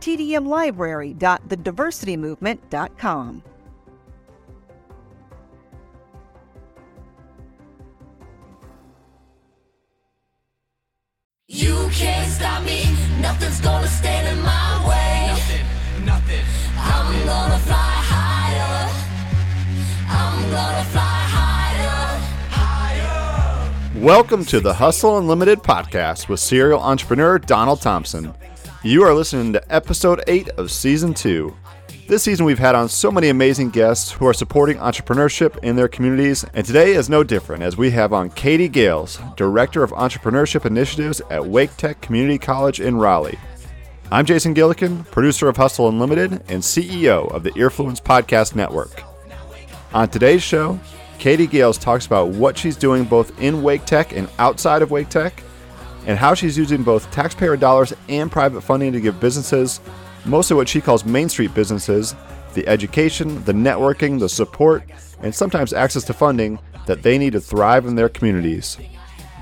tdmlibrary.thediversitymovement.com. You can't stop me, nothing's gonna stand in my way. Nothing, nothing. I'm gonna fly higher. I'm gonna fly higher. Higher. Welcome to the Hustle Unlimited podcast with serial entrepreneur Donald Thompson. You are listening to episode 8 of season 2. This season, we've had on so many amazing guests who are supporting entrepreneurship in their communities, and today is no different as we have on Katie Gailes, Director of Entrepreneurship Initiatives at Wake Tech Community College in Raleigh. I'm Jason Gillikin, producer of Hustle Unlimited and CEO of the Earfluence Podcast Network. On today's show, Katie Gailes talks about what she's doing both in Wake Tech and outside of Wake Tech, and how she's using both taxpayer dollars and private funding to give businesses mostly what she calls Main Street businesses the education, the networking, the support, and sometimes access to funding that they need to thrive in their communities.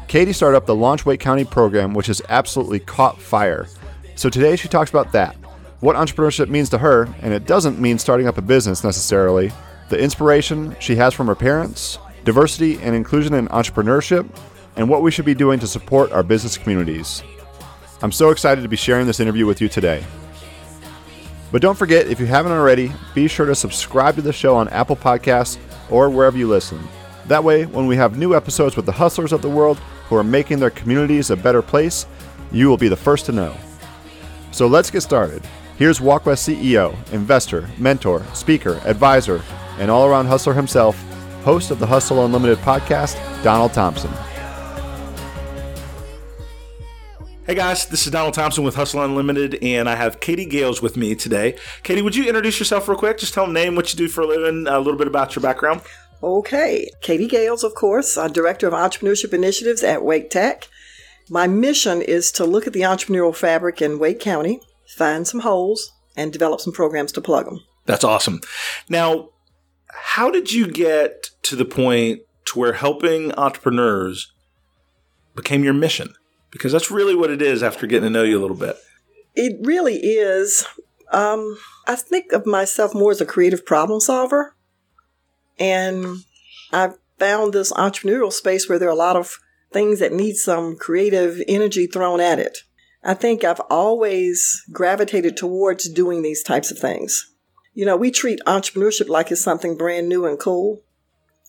Katie started up the Launch Wake County program, which has absolutely caught fire. So today she talks about that, what entrepreneurship means to her, and it doesn't mean starting up a business necessarily, the inspiration she has from her parents, diversity and inclusion in entrepreneurship, and what we should be doing to support our business communities. I'm so excited to be sharing this interview with you today. But don't forget, if you haven't already, be sure to subscribe to the show on Apple Podcasts or wherever you listen. That way, when we have new episodes with the hustlers of the world who are making their communities a better place, you will be the first to know. So let's get started. Here's Walk West CEO, investor, mentor, speaker, advisor, and all around hustler himself, host of the Hustle Unlimited podcast, Donald Thompson. Hey guys, this is Donald Thompson with Hustle Unlimited, and I have Katie Gailes with me today. Katie, would you introduce yourself real quick? Just tell them name, what you do for a living, a little bit about your background. Okay, Katie Gailes, of course, I'm Director of Entrepreneurship Initiatives at Wake Tech. My mission is to look at the entrepreneurial fabric in Wake County, find some holes, and develop some programs to plug them. That's awesome. Now, how did you get to the point to where helping entrepreneurs became your mission? Because that's really what it is after getting to know you a little bit. It really is. Um, I think of myself more as a creative problem solver. And I found this entrepreneurial space where there are a lot of things that need some creative energy thrown at it. I think I've always gravitated towards doing these types of things. You know, we treat entrepreneurship like it's something brand new and cool.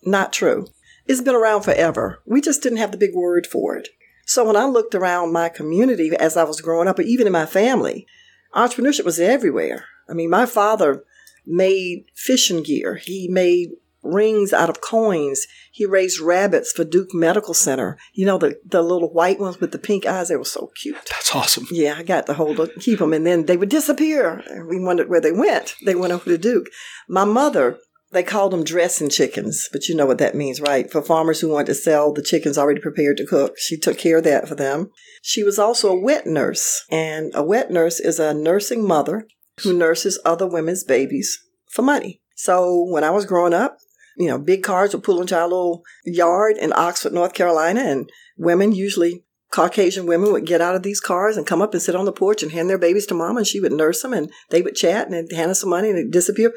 Not true. It's been around forever. We just didn't have the big word for it. So when I looked around my community as I was growing up, or even in my family, entrepreneurship was everywhere. I mean, my father made fishing gear. He made rings out of coins. He raised rabbits for Duke Medical Center. You know, the, the little white ones with the pink eyes, they were so cute. That's awesome. Yeah, I got to hold them, keep them. And then they would disappear. We wondered where they went. They went over to Duke. My mother they called them dressing chickens, but you know what that means, right? For farmers who want to sell the chickens already prepared to cook. She took care of that for them. She was also a wet nurse, and a wet nurse is a nursing mother who nurses other women's babies for money. So when I was growing up, you know, big cars would pull into our little yard in Oxford, North Carolina, and women, usually Caucasian women, would get out of these cars and come up and sit on the porch and hand their babies to mom, and she would nurse them, and they would chat and hand us some money and disappear.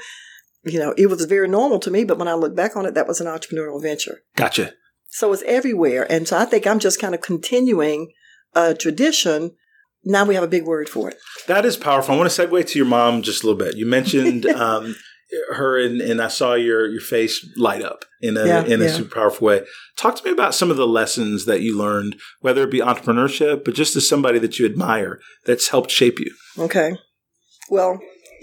You know, it was very normal to me, but when I look back on it, that was an entrepreneurial venture. Gotcha. So it's everywhere. And so I think I'm just kind of continuing a tradition. Now we have a big word for it. That is powerful. I want to segue to your mom just a little bit. You mentioned um, her, and, and I saw your your face light up in a Yeah, in a yeah. super powerful way. Talk to me about some of the lessons that you learned, whether it be entrepreneurship, but just as somebody that you admire that's helped shape you. Okay. Well,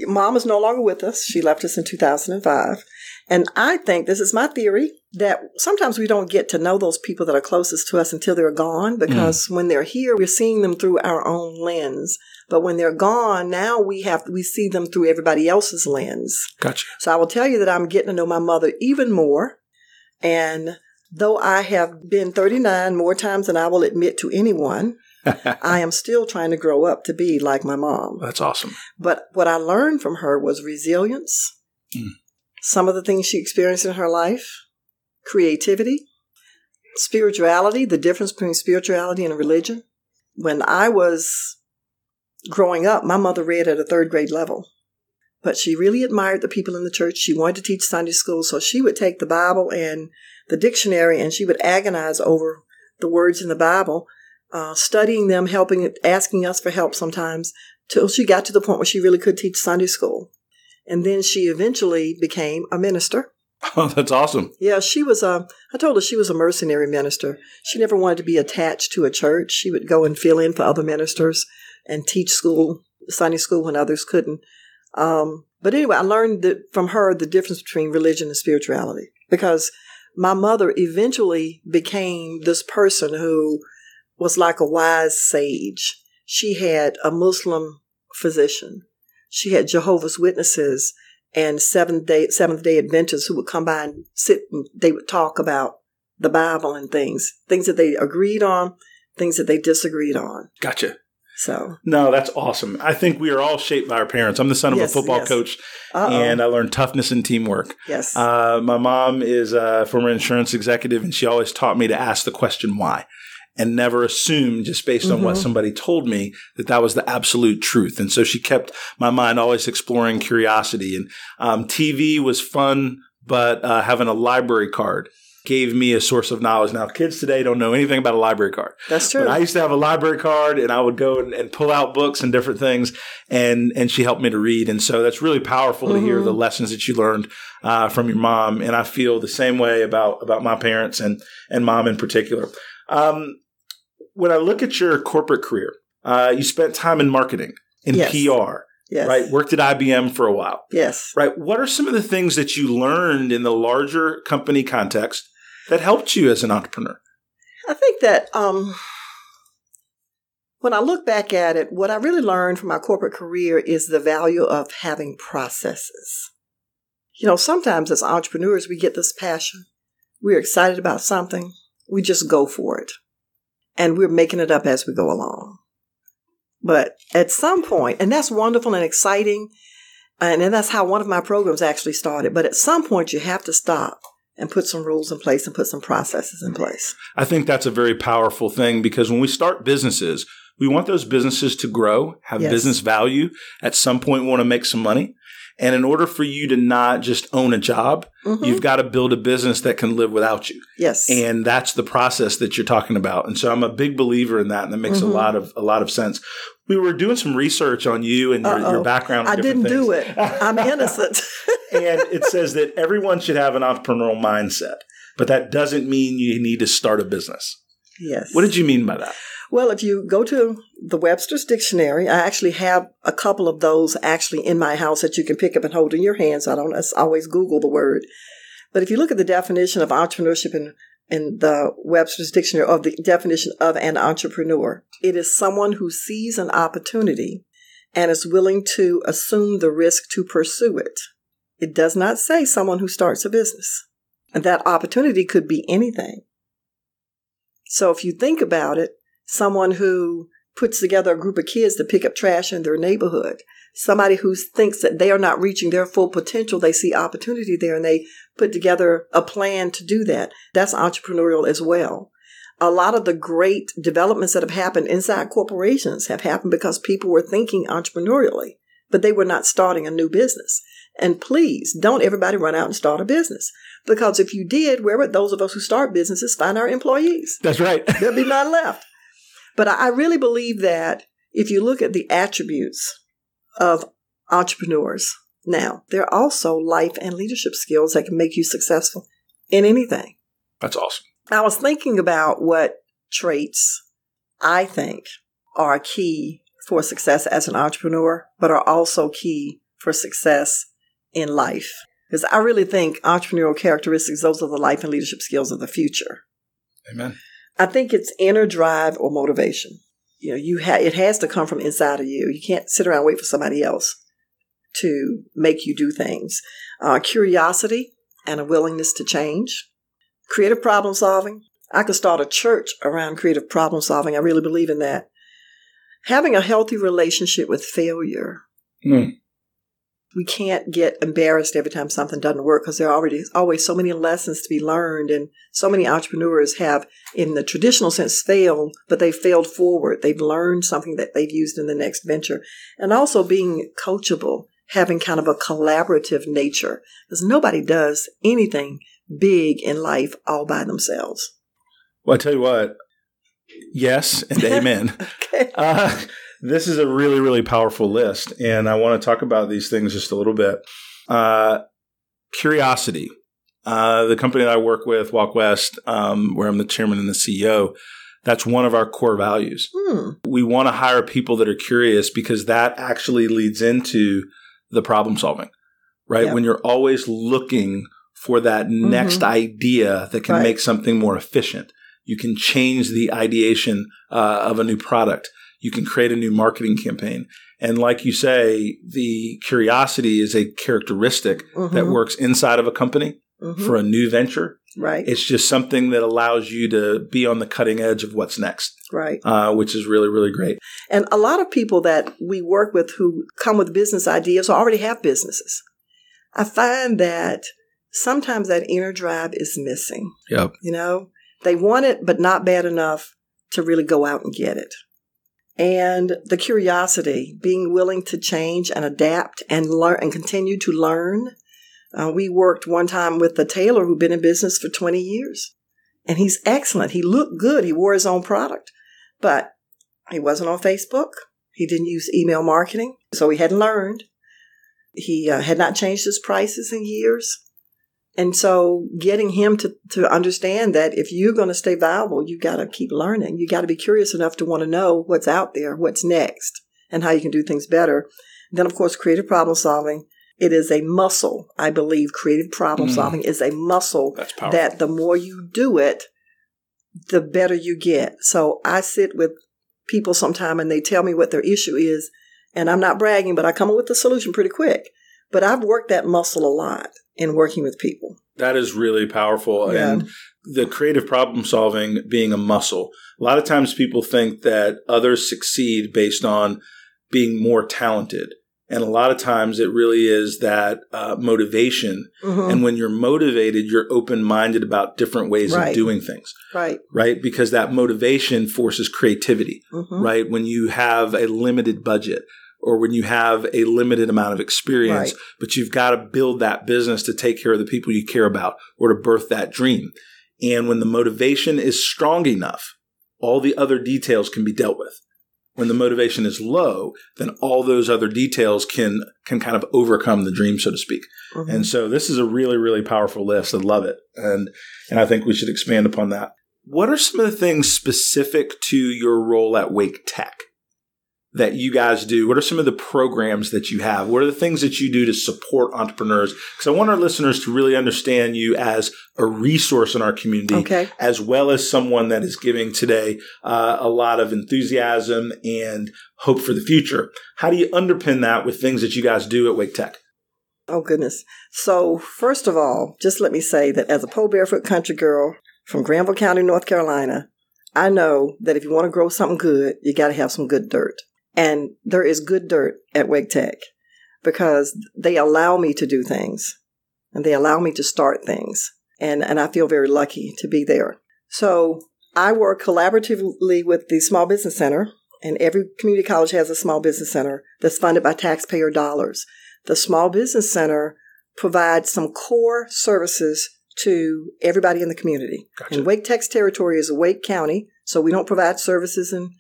mom is no longer with us. She left us in 2005. And I think this is my theory that sometimes we don't get to know those people that are closest to us until they're gone mm. because when they're here, we're seeing them through our own lens. But when they're gone, now we have we see them through everybody else's lens. Gotcha. So I will tell you that I'm getting to know my mother even more. And though I have been 39 more times than I will admit to anyone, I am still trying to grow up to be like my mom. That's awesome. But what I learned from her was resilience, Mm. some of the things she experienced in her life, creativity, spirituality, the difference between spirituality and religion. When I was growing up, my mother read at a third grade level, but she really admired the people in the church. She wanted to teach Sunday school, so she would take the Bible and the dictionary and she would agonize over the words in the Bible, uh, studying them, helping, asking us for help sometimes till she got to the point where she really could teach Sunday school. And then she eventually became a minister. Oh, that's awesome. Yeah, she was a, I told her she was a mercenary minister. She never wanted to be attached to a church. She would go and fill in for other ministers and teach school, Sunday school when others couldn't. Um, but anyway, I learned that from her the difference between religion and spirituality because my mother eventually became this person who was like a wise sage. She had a Muslim physician. She had Jehovah's Witnesses and seventh day Seventh Day Adventists who would come by and sit and they would talk about the Bible and things, things that they agreed on, things that they disagreed on. Gotcha. So No, that's awesome. I think we are all shaped by our parents. I'm the son of Yes, a football yes. coach, Uh-oh. and I learned toughness and teamwork. yes, Uh, my mom is a former insurance executive, and she always taught me to ask the question why and never assume just based on what Mm-hmm. somebody told me that that was the absolute truth. And so she kept my mind always exploring curiosity. And um, TV was fun, but uh, having a library card gave me a source of knowledge. Now, kids today don't know anything about a library card. that's true. But I used to have a library card and I would go and, and pull out books and different things and, and she helped me to read. And so that's really powerful to hear the lessons that you learned, uh, from your mom. And I feel the same way about, about my parents and, and mom in particular. Um, when I look at your corporate career, uh, you spent time in marketing, in Yes. PR, yes, right? Worked at IBM for a while, yes. right? What are some of the things that you learned in the larger company context that helped you as an entrepreneur? I think that um, when I look back at it, what I really learned from my corporate career is the value of having processes. You know, sometimes as entrepreneurs, we get this passion. We're excited about something. We just go for it. And we're making it up as we go along. But at some point, and that's wonderful and exciting, and that's how one of my programs actually started. But at some point, you have to stop and put some rules in place and put some processes in place. I think that's a very powerful thing because when we start businesses, we want those businesses to grow, have Yes. business value. At some point, we want to make some money. And in order for you to not just own a job, Mhm. you've got to build a business that can live without you. Yes. And that's the process that you're talking about. And so I'm a big believer in that, and that makes Mhm. a lot of a lot of sense. We were doing some research on you and your, your background. I didn't do it. I'm innocent. and it says that everyone should have an entrepreneurial mindset, but that doesn't mean you need to start a business. yes. What did you mean by that? Well, if you go to the Webster's Dictionary, I actually have a couple of those actually in my house that you can pick up and hold in your hands. I don't always Google the word. But if you look at the definition of entrepreneurship in, in the Webster's Dictionary of the definition of an entrepreneur, it is someone who sees an opportunity and is willing to assume the risk to pursue it. It does not say someone who starts a business. And that opportunity could be anything. So if you think about it, someone who puts together a group of kids to pick up trash in their neighborhood, somebody who thinks that they are not reaching their full potential, they see opportunity there and they put together a plan to do that. That's entrepreneurial as well. A lot of the great developments that have happened inside corporations have happened because people were thinking entrepreneurially, but they were not starting a new business. And please don't everybody run out and start a business. Because if you did, where would those of us who start businesses find our employees? That's right. There'd be none left. But I really believe that if you look at the attributes of entrepreneurs, now, there are also life and leadership skills that can make you successful in anything. That's awesome. I was thinking about what traits I think are key for success as an entrepreneur, but are also key for success in life. Because I really think entrepreneurial characteristics, those are the life and leadership skills of the future. Amen. I think it's inner drive or motivation. You know, you ha- it has to come from inside of you. You can't sit around wait for somebody else to make you do things. Uh, curiosity and a willingness to change. Creative problem solving. I could start a church around creative problem solving. I really believe in that. Having a healthy relationship with failure. Mm. We can't get embarrassed every time something doesn't work because there are already always so many lessons to be learned, and so many entrepreneurs have, in the traditional sense, failed, but they failed forward. They've learned something that they've used in the next venture, and also being coachable, having kind of a collaborative nature, because nobody does anything big in life all by themselves. Well, I tell you what, yes and amen. Okay. Uh, this is a really, really powerful list, and I want to talk about these things just a little bit. Uh, curiosity. Uh, the company that I work with, Walk West, um, where I'm the chairman and the CEO, that's one of our core values. Hmm. We want to hire people that are curious because that actually leads into the problem solving, right? Yeah. When you're always looking for that next idea that can Right. make something more efficient. You can change the ideation uh, of a new product. You can create a new marketing campaign. And like you say, the curiosity is a characteristic that Mhm. works inside of a company Mhm. for a new venture. Right. It's just something that allows you to be on the cutting edge of what's next, right. uh, which is really, really great. And a lot of people that we work with who come with business ideas already have businesses. I find that sometimes that inner drive is missing. Yep. You know, they want it, but not bad enough to really go out and get it. And the curiosity, being willing to change and adapt and learn and continue to learn. Uh, we worked one time with a tailor who'd been in business for 20 years. And he's excellent. He looked good. He wore his own product. But he wasn't on Facebook. He didn't use email marketing. So he hadn't learned. He uh, had not changed his prices in years. And so getting him to, to understand that if you're going to stay viable, you've got to keep learning. You got to be curious enough to want to know what's out there, what's next, and how you can do things better. Then, of course, creative problem solving. It is a muscle, I believe. Creative problem Mm. solving is a muscle that the more you do it, the better you get. So I sit with people sometime and they tell me what their issue is. And I'm not bragging, but I come up with a solution pretty quick. But I've worked that muscle a lot in working with people. That is really powerful. Yeah. And the creative problem solving being a muscle. A lot of times people think that others succeed based on being more talented. And a lot of times it really is that uh, motivation. Mhm. And when you're motivated, you're open minded about different ways Right. of doing things, right. right? Because that motivation forces creativity, Mhm. right? When you have a limited budget or when you have a limited amount of experience, Right. but you've got to build that business to take care of the people you care about or to birth that dream. And when the motivation is strong enough, all the other details can be dealt with. When the motivation is low, then all those other details can can kind of overcome the dream, so to speak. Mhm. And so this is a really, really powerful list. I love it. And and I think we should expand upon that. What are some of the things specific to your role at Wake Tech that you guys do? What are some of the programs that you have? What are the things that you do to support entrepreneurs? Because I want our listeners to really understand you as a resource in our community, Okay. as well as someone that is giving today uh, a lot of enthusiasm and hope for the future. How do you underpin that with things that you guys do at Wake Tech? Oh, goodness. So, first of all, just let me say that as a po barefoot country girl from Granville County, North Carolina, I know that if you want to grow something good, you got to have some good dirt. And there is good dirt at Wake Tech because they allow me to do things. and they allow me to start things. And, and I feel very lucky to be there. So I work collaboratively with the Small Business Center, and every community college has a small business center that's funded by taxpayer dollars. The Small Business Center provides some core services to everybody in the community. Gotcha. And Wake Tech's territory is Wake County, so we don't provide services in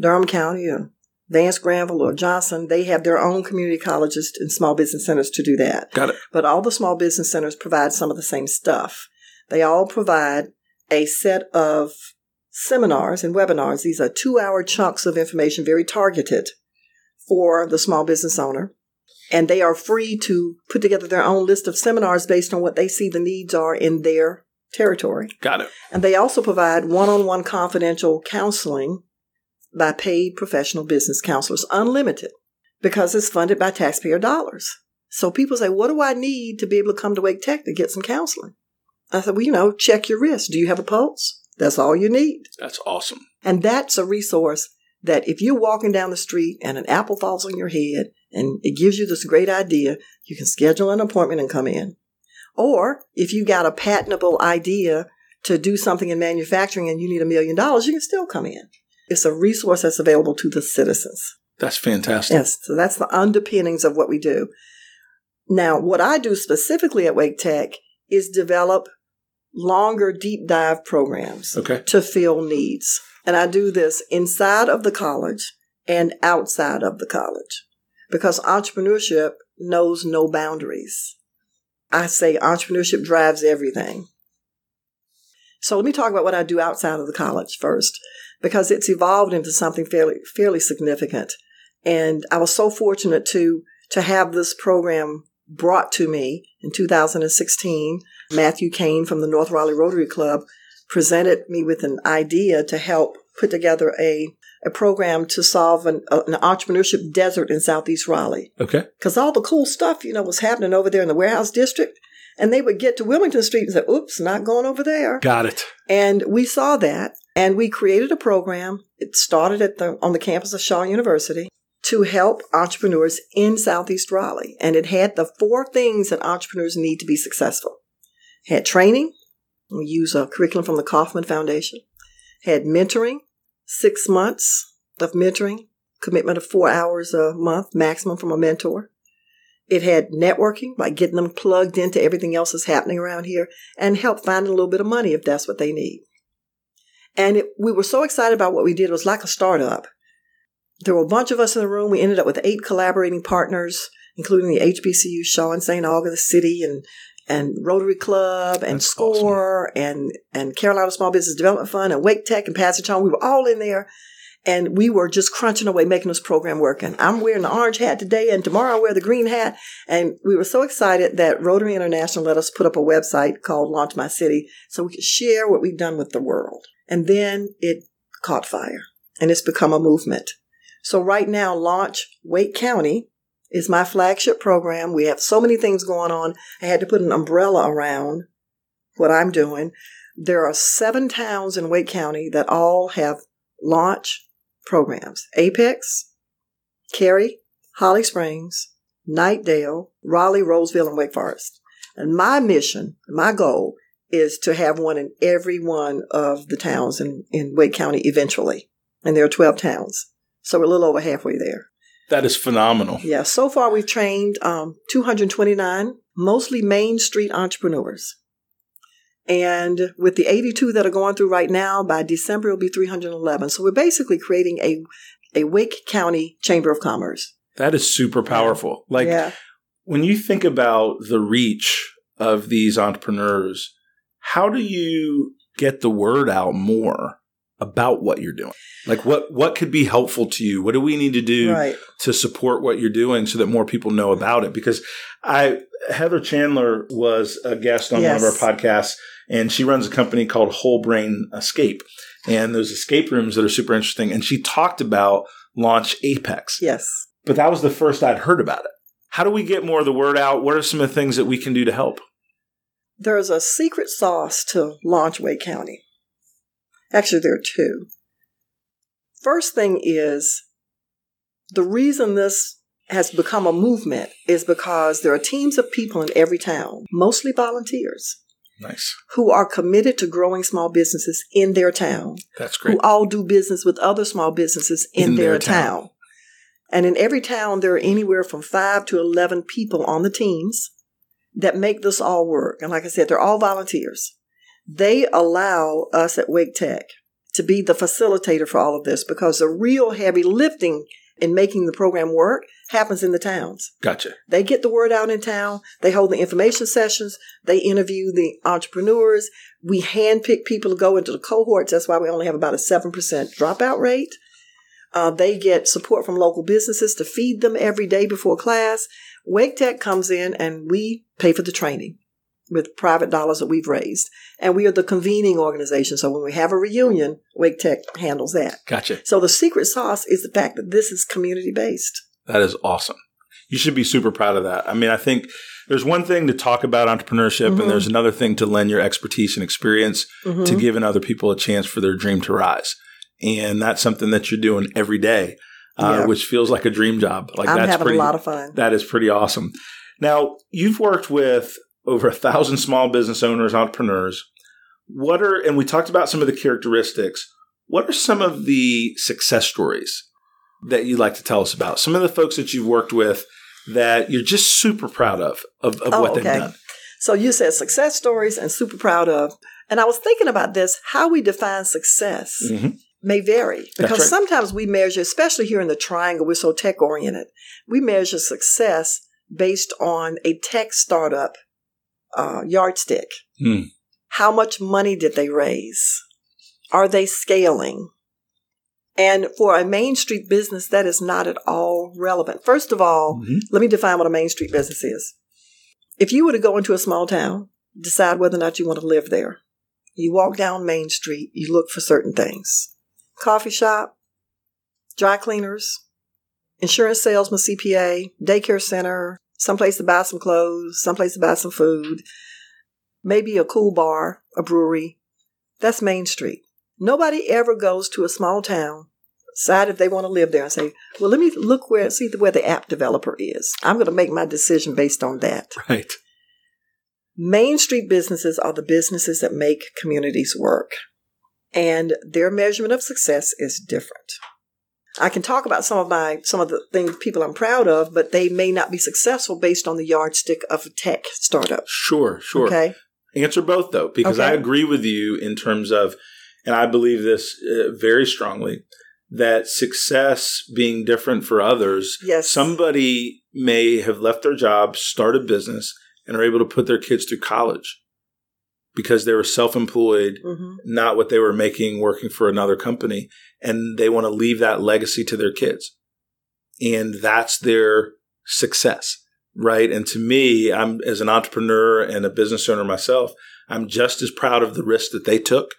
Durham County or Vance Granville or Johnston. They have their own community colleges and small business centers to do that. Got it. But all the small business centers provide some of the same stuff. They all provide a set of seminars and webinars. These are two hour chunks of information, very targeted for the small business owner. And they are free to put together their own list of seminars based on what they see the needs are in their territory. Got it. And they also provide one on one confidential counseling by paid professional business counselors, unlimited, because it's funded by taxpayer dollars. So people say, What do I need to be able to come to Wake Tech to get some counseling? I said, Well, you know, check your wrist. Do you have a pulse? That's all you need. That's awesome. And that's a resource that if you're walking down the street and an apple falls on your head and it gives you this great idea, you can schedule an appointment and come in. Or if you got a patentable idea to do something in manufacturing and you need a million dollars, you can still come in. It's a resource that's available to the citizens. That's fantastic. Yes, so that's the underpinnings of what we do. Now, what I do specifically at Wake Tech is develop longer deep dive programs Okay. to fill needs. And I do this inside of the college and outside of the college because entrepreneurship knows no boundaries. I say entrepreneurship drives everything. So let me talk about what I do outside of the college first because it's evolved into something fairly fairly significant. And I was so fortunate to to have this program brought to me in 2016. Matthew Kane from the North Raleigh Rotary Club presented me with an idea to help put together a, a program to solve an, uh, an entrepreneurship desert in Southeast Raleigh. Okay. Because all the cool stuff, you know, was happening over there in the warehouse district. And they would get to Wilmington Street and say, oops, not going over there. Got it. And we saw that and we created a program. It started at the on the campus of Shaw University to help entrepreneurs in Southeast Raleigh. And it had the four things that entrepreneurs need to be successful. Had training. We use a curriculum from the Kauffman Foundation. Had mentoring, six months of mentoring, commitment of four hours a month maximum from a mentor. It had networking, by getting them plugged into everything else that's happening around here, and help finding a little bit of money if that's what they need. And it, we were so excited about what we did. It was like a startup. There were a bunch of us in the room. We ended up with eight collaborating partners, including the HBCU, Shaw and St. Augustine City, and and Rotary Club, and That's SCORE, and and Carolina Small Business Development Fund, and Wake Tech, and Passage Home. We were all in there, and we were just crunching away, making this program work. And I'm wearing the orange hat today, and tomorrow I wear the green hat. And we were so excited that Rotary International let us put up a website called Launch My City, so we could share what we've done with the world. And then it caught fire, and it's become a movement. So right now, Launch Wake County is my flagship program. We have so many things going on. I had to put an umbrella around what I'm doing. There are seven towns in Wake County that all have launch programs. Apex, Cary, Holly Springs, Knightdale, Raleigh, Rolesville, and Wake Forest. And my mission, my goal is to have one in every one of the towns in, in Wake County eventually. And there are 12 towns. So we're a little over halfway there. That is phenomenal. Yeah, so far we've trained um, 229, mostly Main Street entrepreneurs. And with the 82 that are going through right now, by December it'll be 311. So we're basically creating a, a Wake County Chamber of Commerce. That is super powerful. Like yeah. when you think about the reach of these entrepreneurs, how do you get the word out more about what you're doing? Like what what could be helpful to you? What do we need to do Right. to support what you're doing so that more people know about it? Because I Heather Chandler was a guest on Yes. one of our podcasts and she runs a company called Whole Brain Escape. And those escape rooms that are super interesting. And she talked about launch Apex Yes. but that was the first I'd heard about it. How do we get more of the word out? What are some of the things that we can do to help? There's a secret sauce to launch Wake County. Actually, there are two. First thing is the reason this has become a movement is because there are teams of people in every town, mostly volunteers, Nice. who are committed to growing small businesses in their town, That's great. who all do business with other small businesses in, In their, their town. town. And in every town, there are anywhere from five to 11 people on the teams that make this all work. And like I said, they're all volunteers. They allow us at Wake Tech to be the facilitator for all of this because the real heavy lifting in making the program work happens in the towns. Gotcha. They get the word out in town. They hold the information sessions. They interview the entrepreneurs. We handpick people to go into the cohorts. That's why we only have about a 7% dropout rate. Uh, they get support from local businesses to feed them every day before class. Wake Tech comes in and we pay for the training with private dollars that we've raised. And we are the convening organization. So when we have a reunion, Wake Tech handles that. Gotcha. So the secret sauce is the fact that this is community based. That is awesome. You should be super proud of that. I mean, I think there's one thing to talk about entrepreneurship, Mhm. and there's another thing to lend your expertise and experience Mhm. to giving other people a chance for their dream to rise. And that's something that you're doing every day, uh, Yeah. which feels like a dream job. Like I'm that's having pretty, a lot of fun. That is pretty awesome. Now, you've worked with over a thousand small business owners, entrepreneurs. What are, and we talked about some of the characteristics. What are some of the success stories that you'd like to tell us about? Some of the folks that you've worked with that you're just super proud of, of, of Oh, what they've okay. done. So you said success stories and super proud of. And I was thinking about this how we define success Mhm. may vary because right. sometimes we measure, especially here in the triangle, we're so tech oriented, we measure success based on a tech startup uh, yardstick. Hmm. How much money did they raise? Are they scaling? And for a Main Street business, that is not at all relevant. First of all, Mhm. let me define what a Main Street business is. If you were to go into a small town, decide whether or not you want to live there, you walk down Main Street, you look for certain things coffee shop, dry cleaners, insurance salesman, CPA, daycare center, someplace to buy some clothes, someplace to buy some food, maybe a cool bar, a brewery. That's Main Street. Nobody ever goes to a small town, decide if they want to live there, and say, "Well, let me look where see where the app developer is. I'm going to make my decision based on that." Right. Main Street businesses are the businesses that make communities work, and their measurement of success is different. I can talk about some of my some of the things people I'm proud of, but they may not be successful based on the yardstick of a tech startup. Sure, sure. Okay. Answer both though, because I agree with you in terms of, and I believe this uh, very strongly, that success being different for others. Yes. Somebody may have left their job, start a business, and are able to put their kids through college because they were self-employed, hmm not what they were making working for another company, and they want to leave that legacy to their kids, and that's their success right? And to me, I'm as an entrepreneur and a business owner myself, I'm just as proud of the risk that they took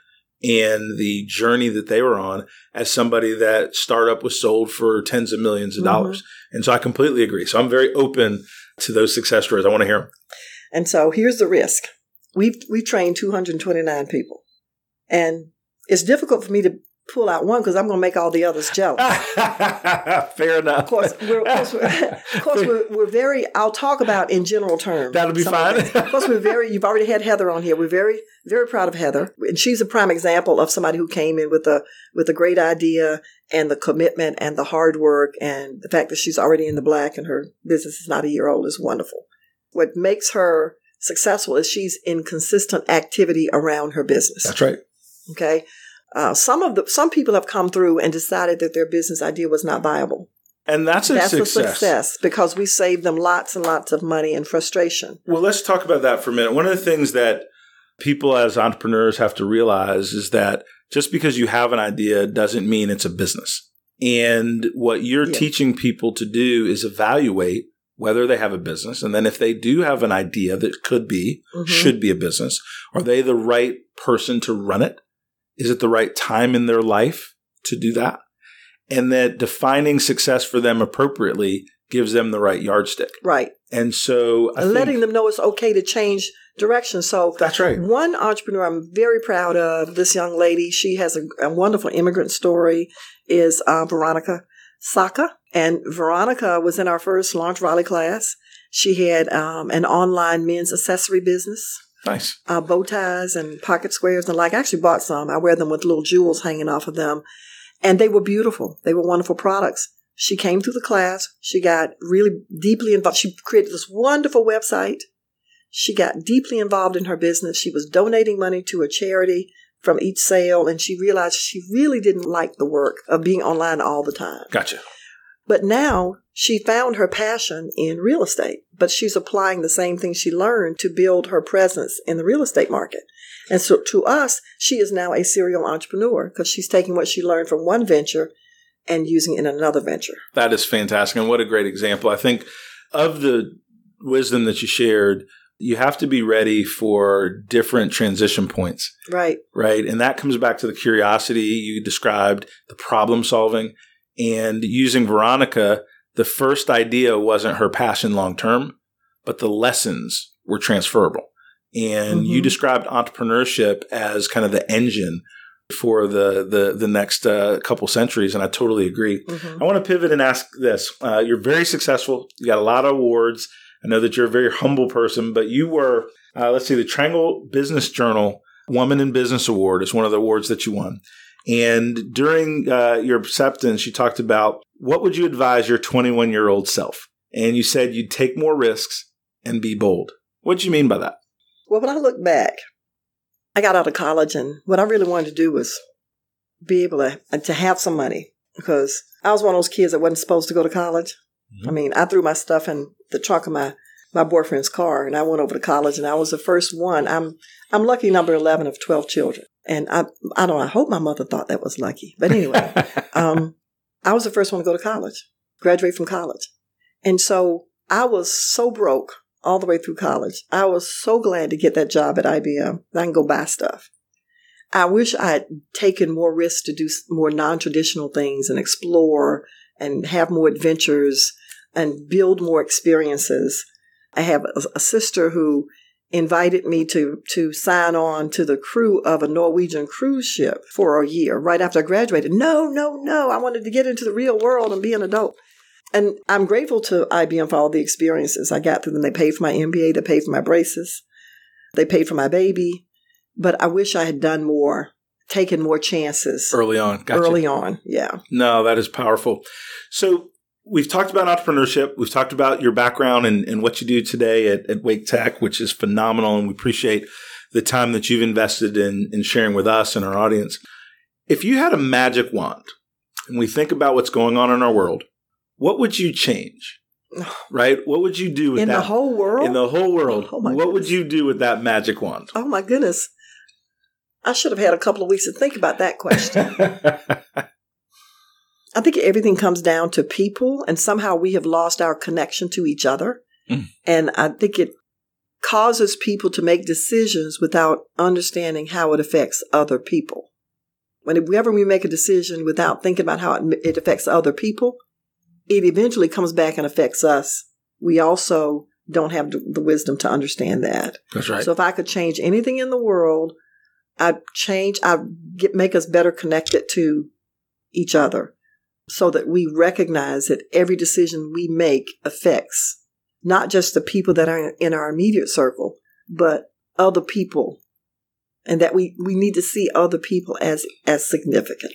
and the journey that they were on as somebody that startup was sold for tens of millions of Mhm. dollars. And so I completely agree. So I'm very open to those success stories. I want to hear them. And so here's the risk. We've we've trained 229 people, and it's difficult for me to pull out one because I'm going to make all the others jealous. Fair enough. Of course, we're, of course, we're, of course we're, we're very. I'll talk about in general terms. That'll be some of fine. Of course, we're very. You've already had Heather on here. We're very, very proud of Heather, and she's a prime example of somebody who came in with a with a great idea and the commitment and the hard work and the fact that she's already in the black and her business is not a year old is wonderful. What makes her successful is she's in consistent activity around her business. That's right. Okay. Uh, some of the some people have come through and decided that their business idea was not viable. And that's a That's success. a success because we saved them lots and lots of money and frustration. Well, let's talk about that for a minute. One of the things that people as entrepreneurs have to realize is that just because you have an idea doesn't mean it's a business. And what you're Yeah. teaching people to do is evaluate whether they have a business. And then if they do have an idea that could be, Mhm. should be a business, are they the right person to run it? Is it the right time in their life to do that? And that defining success for them appropriately gives them the right yardstick. Right. And so And letting them know it's okay to change direction. So that's right. one entrepreneur I'm very proud of, this young lady, she has a, a wonderful immigrant story, is uh, Veronica. Saka. And Veronica was in our first launch Raleigh class. She had um, an online men's accessory business, Nice. uh, bow ties and pocket squares and like. I actually bought some. I wear them with little jewels hanging off of them. And they were beautiful. They were wonderful products. She came through the class. She got really deeply involved. She created this wonderful website. She got deeply involved in her business. She was donating money to a charity from each sale. And she realized she really didn't like the work of being online all the time. Gotcha. But now she found her passion in real estate, but she's applying the same thing she learned to build her presence in the real estate market. And so to us, she is now a serial entrepreneur because she's taking what she learned from one venture and using it in another venture. That is fantastic. And what a great example. I think of the wisdom that you shared, you have to be ready for different transition points, Right. right? And that comes back to the curiosity you described, the problem solving, and using Veronica. The first idea wasn't her passion long term, but the lessons were transferable. And you Mhm. described entrepreneurship as kind of the engine for the the the next uh, couple centuries, and I totally agree. Mhm. I want to pivot and ask this. Uh, you're very successful. You got a lot of awards. I know that you're a very humble person, but you were, uh, let's see, the Triangle Business Journal Woman in Business Award is one of the awards that you won. And during uh, your acceptance, you talked about what would you advise your 21 year old self? And you said you'd take more risks and be bold. What do you mean by that? Well, when I look back, I got out of college and what I really wanted to do was be able to, to have some money because I was one of those kids that wasn't supposed to go to college. I mean, I threw my stuff in the trunk of my, my boyfriend's car and I went over to college and I was the first one. I'm, I'm lucky number 11 of 12 children. And I, I don't know, I hope my mother thought that was lucky. But anyway, um, I was the first one to go to college, graduate from college. And so I was so broke all the way through college. I was so glad to get that job at IBM that I can go buy stuff. I wish I had taken more risks to do more non traditional things and explore and have more adventures and build more experiences. I have a, a sister who invited me to, to sign on to the crew of a Norwegian cruise ship for a year right after I graduated. No, no, no. I wanted to get into the real world and be an adult. And I'm grateful to IBM for all the experiences I got through them. They paid for my MBA, they paid for my braces, they paid for my baby. But I wish I had done more, taken more chances Early on. Gotcha. early on. Yeah. No, that is powerful. So we've talked about entrepreneurship. We've talked about your background and, and what you do today at, at Wake Tech, which is phenomenal. And we appreciate the time that you've invested in, in sharing with us and our audience. If you had a magic wand and we think about what's going on in our world, what would you change? Right? What would you do with In that? the whole world? in the whole world. Oh, my what would you do with that magic wand? oh my goodness. I should have had a couple of weeks to think about that question. I think everything comes down to people, and somehow we have lost our connection to each other. Mm. And I think it causes people to make decisions without understanding how it affects other people. Whenever we make a decision without thinking about how it, it affects other people, it eventually comes back and affects us. We also don't have the the wisdom to understand that. That's right. So if I could change anything in the world, I'd change, I'd get, make us better connected to each other so that we recognize that every decision we make affects not just the people that are in our immediate circle, but other people. And that we, we need to see other people as, as significant.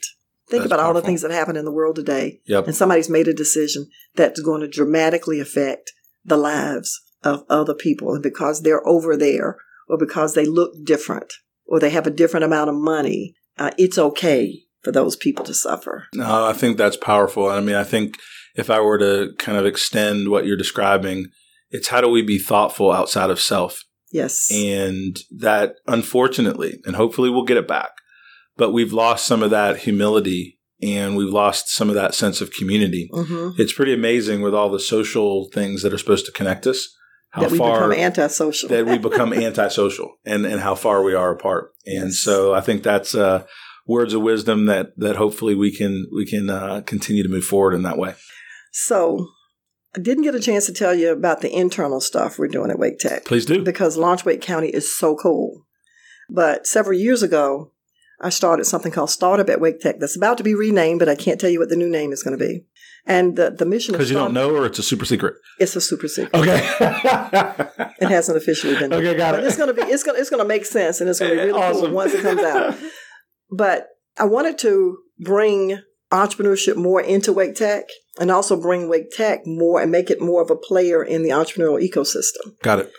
Think That's about all the things that happen in the world today. Yep. And somebody's made a decision that's going to dramatically affect the lives of other people. And because they're over there or because they look different or they have a different amount of money, uh, it's okay for those people to suffer. No, I think that's powerful. I mean, I think if I were to kind of extend what you're describing, it's how do we be thoughtful outside of self? Yes. And that, unfortunately, and hopefully we'll get it back, but we've lost some of that humility and we've lost some of that sense of community. hmm It's pretty amazing with all the social things that are supposed to connect us, how That we far become antisocial. that we become antisocial and, and how far we are apart. And Yes. so I think that's uh, words of wisdom that that hopefully we can we can uh, continue to move forward in that way. so I didn't get a chance to tell you about the internal stuff we're doing at Wake Tech. Please do. because Launch Wake County is so cool. But several years ago, I started something called Startup at Wake Tech that's about to be renamed, but I can't tell you what the new name is going to be. And the, the mission Because you don't know, or it's a super secret. it's a super secret. Okay. It hasn't officially been. Okay, got But it. it's gonna be. It's gonna. It's gonna make sense, and it's gonna be really Awesome. cool once it comes out. But I wanted to bring entrepreneurship more into Wake Tech, and also bring Wake Tech more and make it more of a player in the entrepreneurial ecosystem. got it.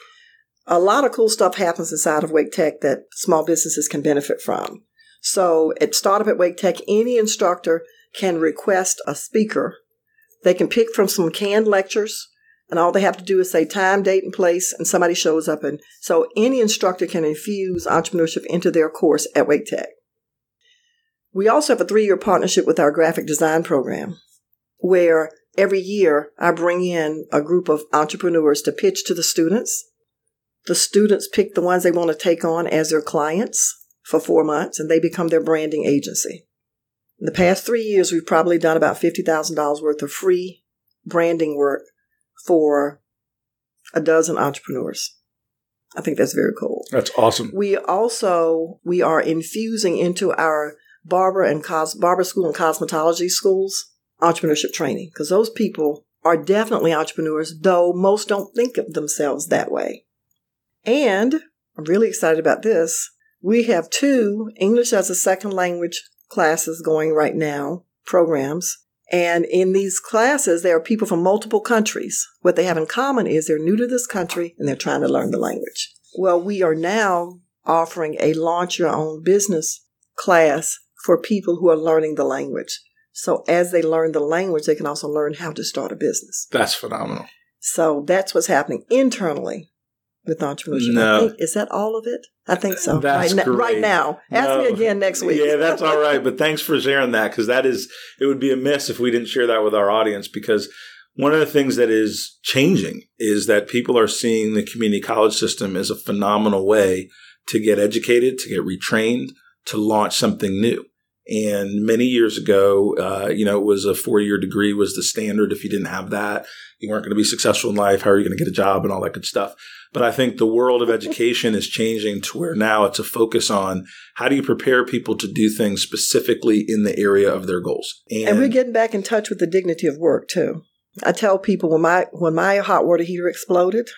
A lot of cool stuff happens inside of Wake Tech that small businesses can benefit from. So at Startup at Wake Tech, any instructor can request a speaker. They can pick from some canned lectures, and all they have to do is say time, date, and place, and somebody shows up. And so any instructor can infuse entrepreneurship into their course at Wake Tech. We also have a three year partnership with our graphic design program, where every year I bring in a group of entrepreneurs to pitch to the students. The students pick the ones they want to take on as their clients for four months, and they become their branding agency. In the past three years, we've probably done about $50,000 worth of free branding work for a dozen entrepreneurs. I think that's very cool. That's awesome. We also we are infusing into our barber and cos barber school and cosmetology schools entrepreneurship training because those people are definitely entrepreneurs, though most don't think of themselves that way. And I'm really excited about this. We have two English as a second language classes going right now, programs. And in these classes, there are people from multiple countries. What they have in common is they're new to this country and they're trying to learn the language. Well, we are now offering a launch your own business class for people who are learning the language. So as they learn the language, they can also learn how to start a business. That's phenomenal. So that's what's happening internally with entrepreneurship. No. I think, is that all of it? I think so. That's right, great. right now. Ask me again next week. Yeah, that's all right. But thanks for sharing that because that is, it would be amiss if we didn't share that with our audience because one of the things that is changing is that people are seeing the community college system as a phenomenal way to get educated, to get retrained, to launch something new. And many years ago, uh, you know, it was a four year degree was the standard. If you didn't have that, you weren't going to be successful in life. How are you going to get a job and all that good stuff? But I think the world of education is changing to where now it's a focus on how do you prepare people to do things specifically in the area of their goals. And we're getting back in touch with the dignity of work too. I tell people when my when my hot water heater exploded,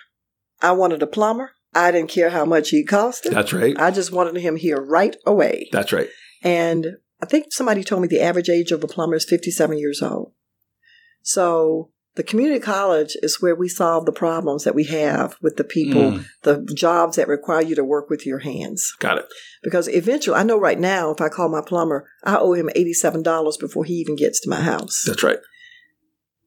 I wanted a plumber. I didn't care how much he costed. that's right. I just wanted him here right away. That's right. And I think somebody told me the average age of a plumber is 57 years old. So the community college is where we solve the problems that we have with the people, Mm. the jobs that require you to work with your hands. Got it. Because eventually, I know right now, if I call my plumber, I owe him $87 before he even gets to my house. That's right.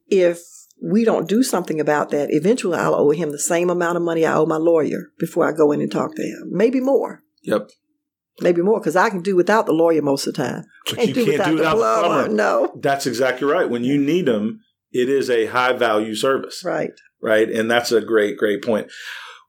If we don't do something about that, eventually I'll owe him the same amount of money I owe my lawyer before I go in and talk to him. Maybe more. Yep. Maybe more, because I can do without the lawyer most of the time. But you can't do without the plumber. No. That's exactly right. When you need them, it is a high value service. Right. right? And that's a great, great point.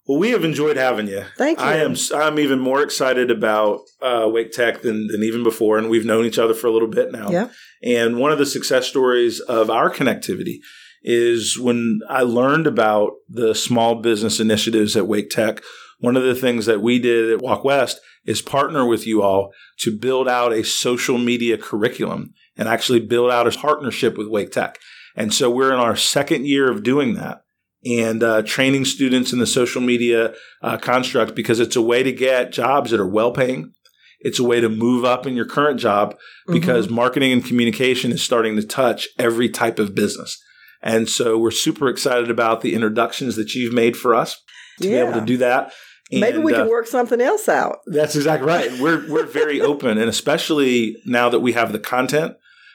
Well, we have enjoyed having you. Thank you. I am. I'm even more excited about uh, Wake Tech than than even before, and we've known each other for a little bit now. Yeah. And one of the success stories of our connectivity is when I learned about the small business initiatives at Wake Tech. One of the things that we did at Walk West is partner with you all to build out a social media curriculum and actually build out a partnership with Wake Tech. And so we're in our second year of doing that and uh, training students in the social media uh, construct because it's a way to get jobs that are well paying. It's a way to move up in your current job because marketing and communication is starting to touch every type of business. And so we're super excited about the introductions that you've made for us to be able to do that. Maybe And, we uh, can work something else out. that's exactly right. We're we're very open, and especially now that we have the content.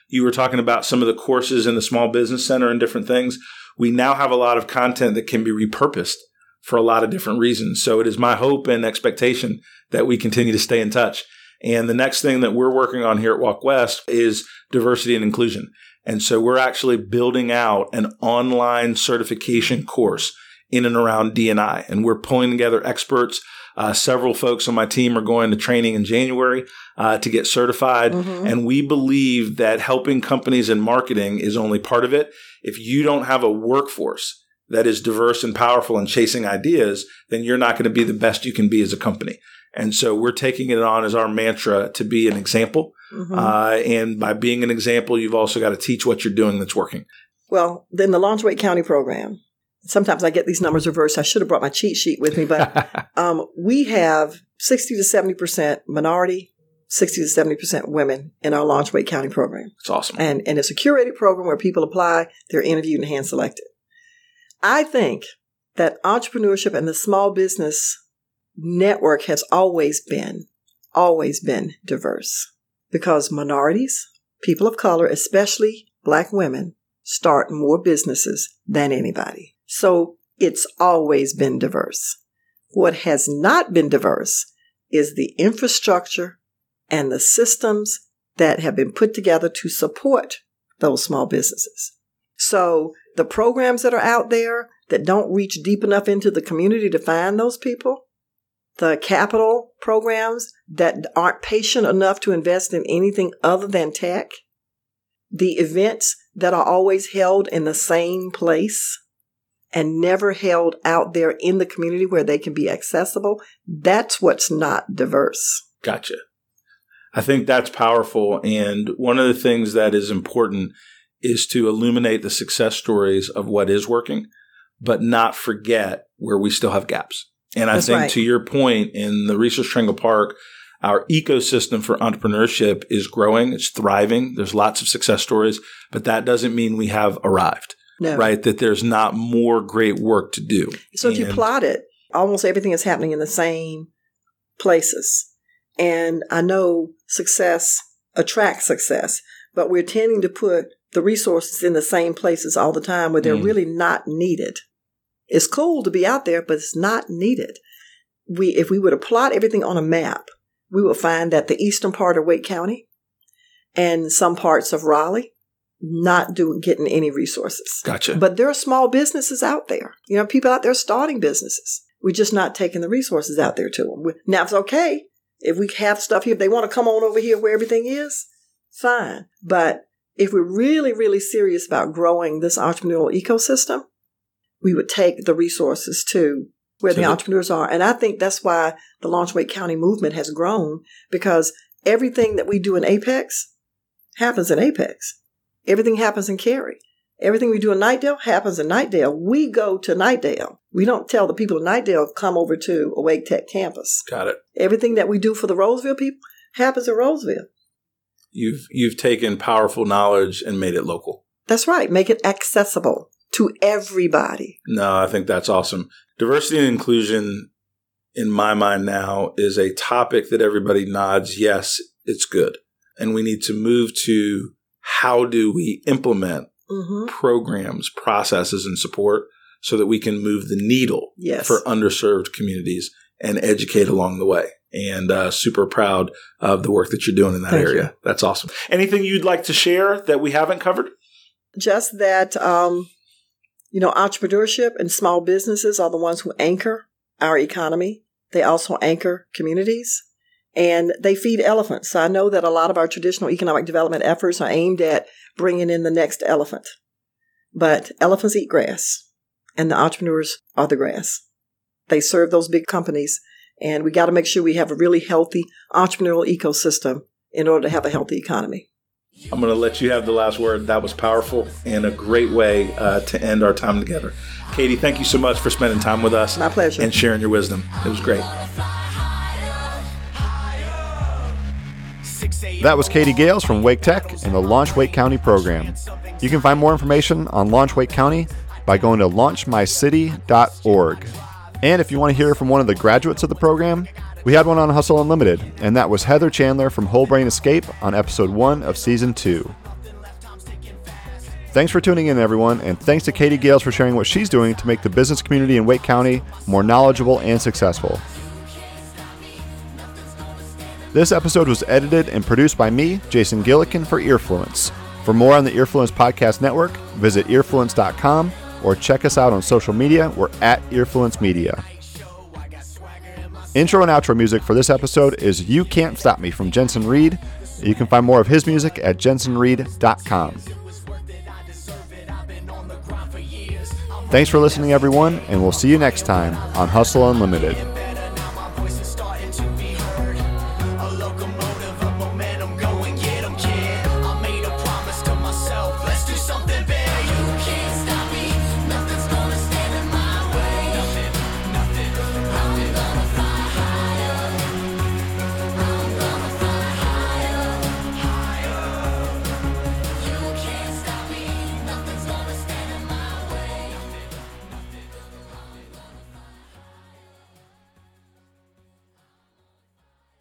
You were talking about some of the courses in the Small Business Center and different things. We now have a lot of content that can be repurposed for a lot of different reasons. So it is my hope and expectation that we continue to stay in touch. And the next thing that we're working on here at Walk West is diversity and inclusion. And so we're actually building out an online certification course in and around D&I. And we're pulling together experts. Uh, several folks on my team are going to training in January uh, to get certified. And we believe that helping companies in marketing is only part of it. If you don't have a workforce that is diverse and powerful and chasing ideas, then you're not going to be the best you can be as a company. And so we're taking it on as our mantra to be an example. Mhm. Uh, and by being an example, you've also got to teach what you're doing that's working. Well, then the Launch Wake County program. Sometimes I get these numbers reversed. I should have brought my cheat sheet with me, but um, we have 60 to 70% minority, 60 to 70% women in our Launch Wake County program. It's awesome. And, and it's a curated program where people apply, they're interviewed and hand selected. I think that entrepreneurship and the small business network has always been, always been diverse because minorities, people of color, especially black women, start more businesses than anybody. So it's always been diverse. What has not been diverse is the infrastructure and the systems that have been put together to support those small businesses. So the programs that are out there that don't reach deep enough into the community to find those people, the capital programs that aren't patient enough to invest in anything other than tech, the events that are always held in the same place and never held out there in the community where they can be accessible, that's what's not diverse. Gotcha. I think that's powerful. And one of the things that is important is to illuminate the success stories of what is working, but not forget where we still have gaps. And I That's think right. to your point in the Research Triangle Park, our ecosystem for entrepreneurship is growing. It's thriving. There's lots of success stories, but that doesn't mean we have arrived, No. right? That there's not more great work to do. So if you plot it, almost everything is happening in the same places. And I know success attracts success, but we're tending to put the resources in the same places all the time where they're Mm. really not needed. It's cool to be out there, but it's not needed. We, if we were to plot everything on a map, we would find that the eastern part of Wake County and some parts of Raleigh not doing getting any resources. Gotcha. But there are small businesses out there. You know, people out there starting businesses. We're just not taking the resources out there to them. Now, it's okay if we have stuff here. If they want to come on over here where everything is, fine. But if we're really, really serious about growing this entrepreneurial ecosystem, we would take the resources to where To the the- entrepreneurs are. And I think that's why the Launch Wake County movement has grown because everything that we do in Apex happens in Apex. Everything happens in Cary. Everything we do in Knightdale happens in Knightdale. We go to Knightdale. We don't tell the people in Knightdale come over to a Wake Tech campus. Got it. Everything that we do for the Rolesville people happens in Rolesville. You've you've taken powerful knowledge and made it local. That's right. Make it accessible to everybody. No, I think that's awesome. Diversity and inclusion, in my mind now, is a topic that everybody nods, yes, it's good. And we need to move to how do we implement hmm programs, processes, and support so that we can move the needle Yes. for underserved communities and educate along the way. And uh, super proud of the work that you're doing in that Thank area. you. That's awesome. Anything you'd like to share that we haven't covered? Just that, um, you know, entrepreneurship and small businesses are the ones who anchor our economy. They also anchor communities and they feed elephants. So I know that a lot of our traditional economic development efforts are aimed at bringing in the next elephant. But elephants eat grass and the entrepreneurs are the grass. They serve those big companies and we got to make sure we have a really healthy entrepreneurial ecosystem in order to have a healthy economy. I'm going to let you have the last word. That was powerful and a great way uh, to end our time together. Katie, thank you so much for spending time with us. My pleasure. And sharing your wisdom. It was great. That was Katie Gailes from Wake Tech and the Launch Wake County program. You can find more information on Launch Wake County by going to launchmycity.org. And if you want to hear from one of the graduates of the program, we had one on Hustle Unlimited, and that was Heather Chandler from Whole Brain Escape on episode 1 of season 2. Thanks for tuning in, everyone, and thanks to Katie Gailes for sharing what she's doing to make the business community in Wake County more knowledgeable and successful. This episode was edited and produced by me, Jason Gillikin, for Earfluence. For more on the Earfluence Podcast Network, visit earfluence.com or check us out on social media. We're at Earfluence Media. Intro and outro music for this episode is You Can't Stop Me from Jensen Reed. You can find more of his music at jensenreed.com. Thanks for listening, everyone, and we'll see you next time on Hustle Unlimited.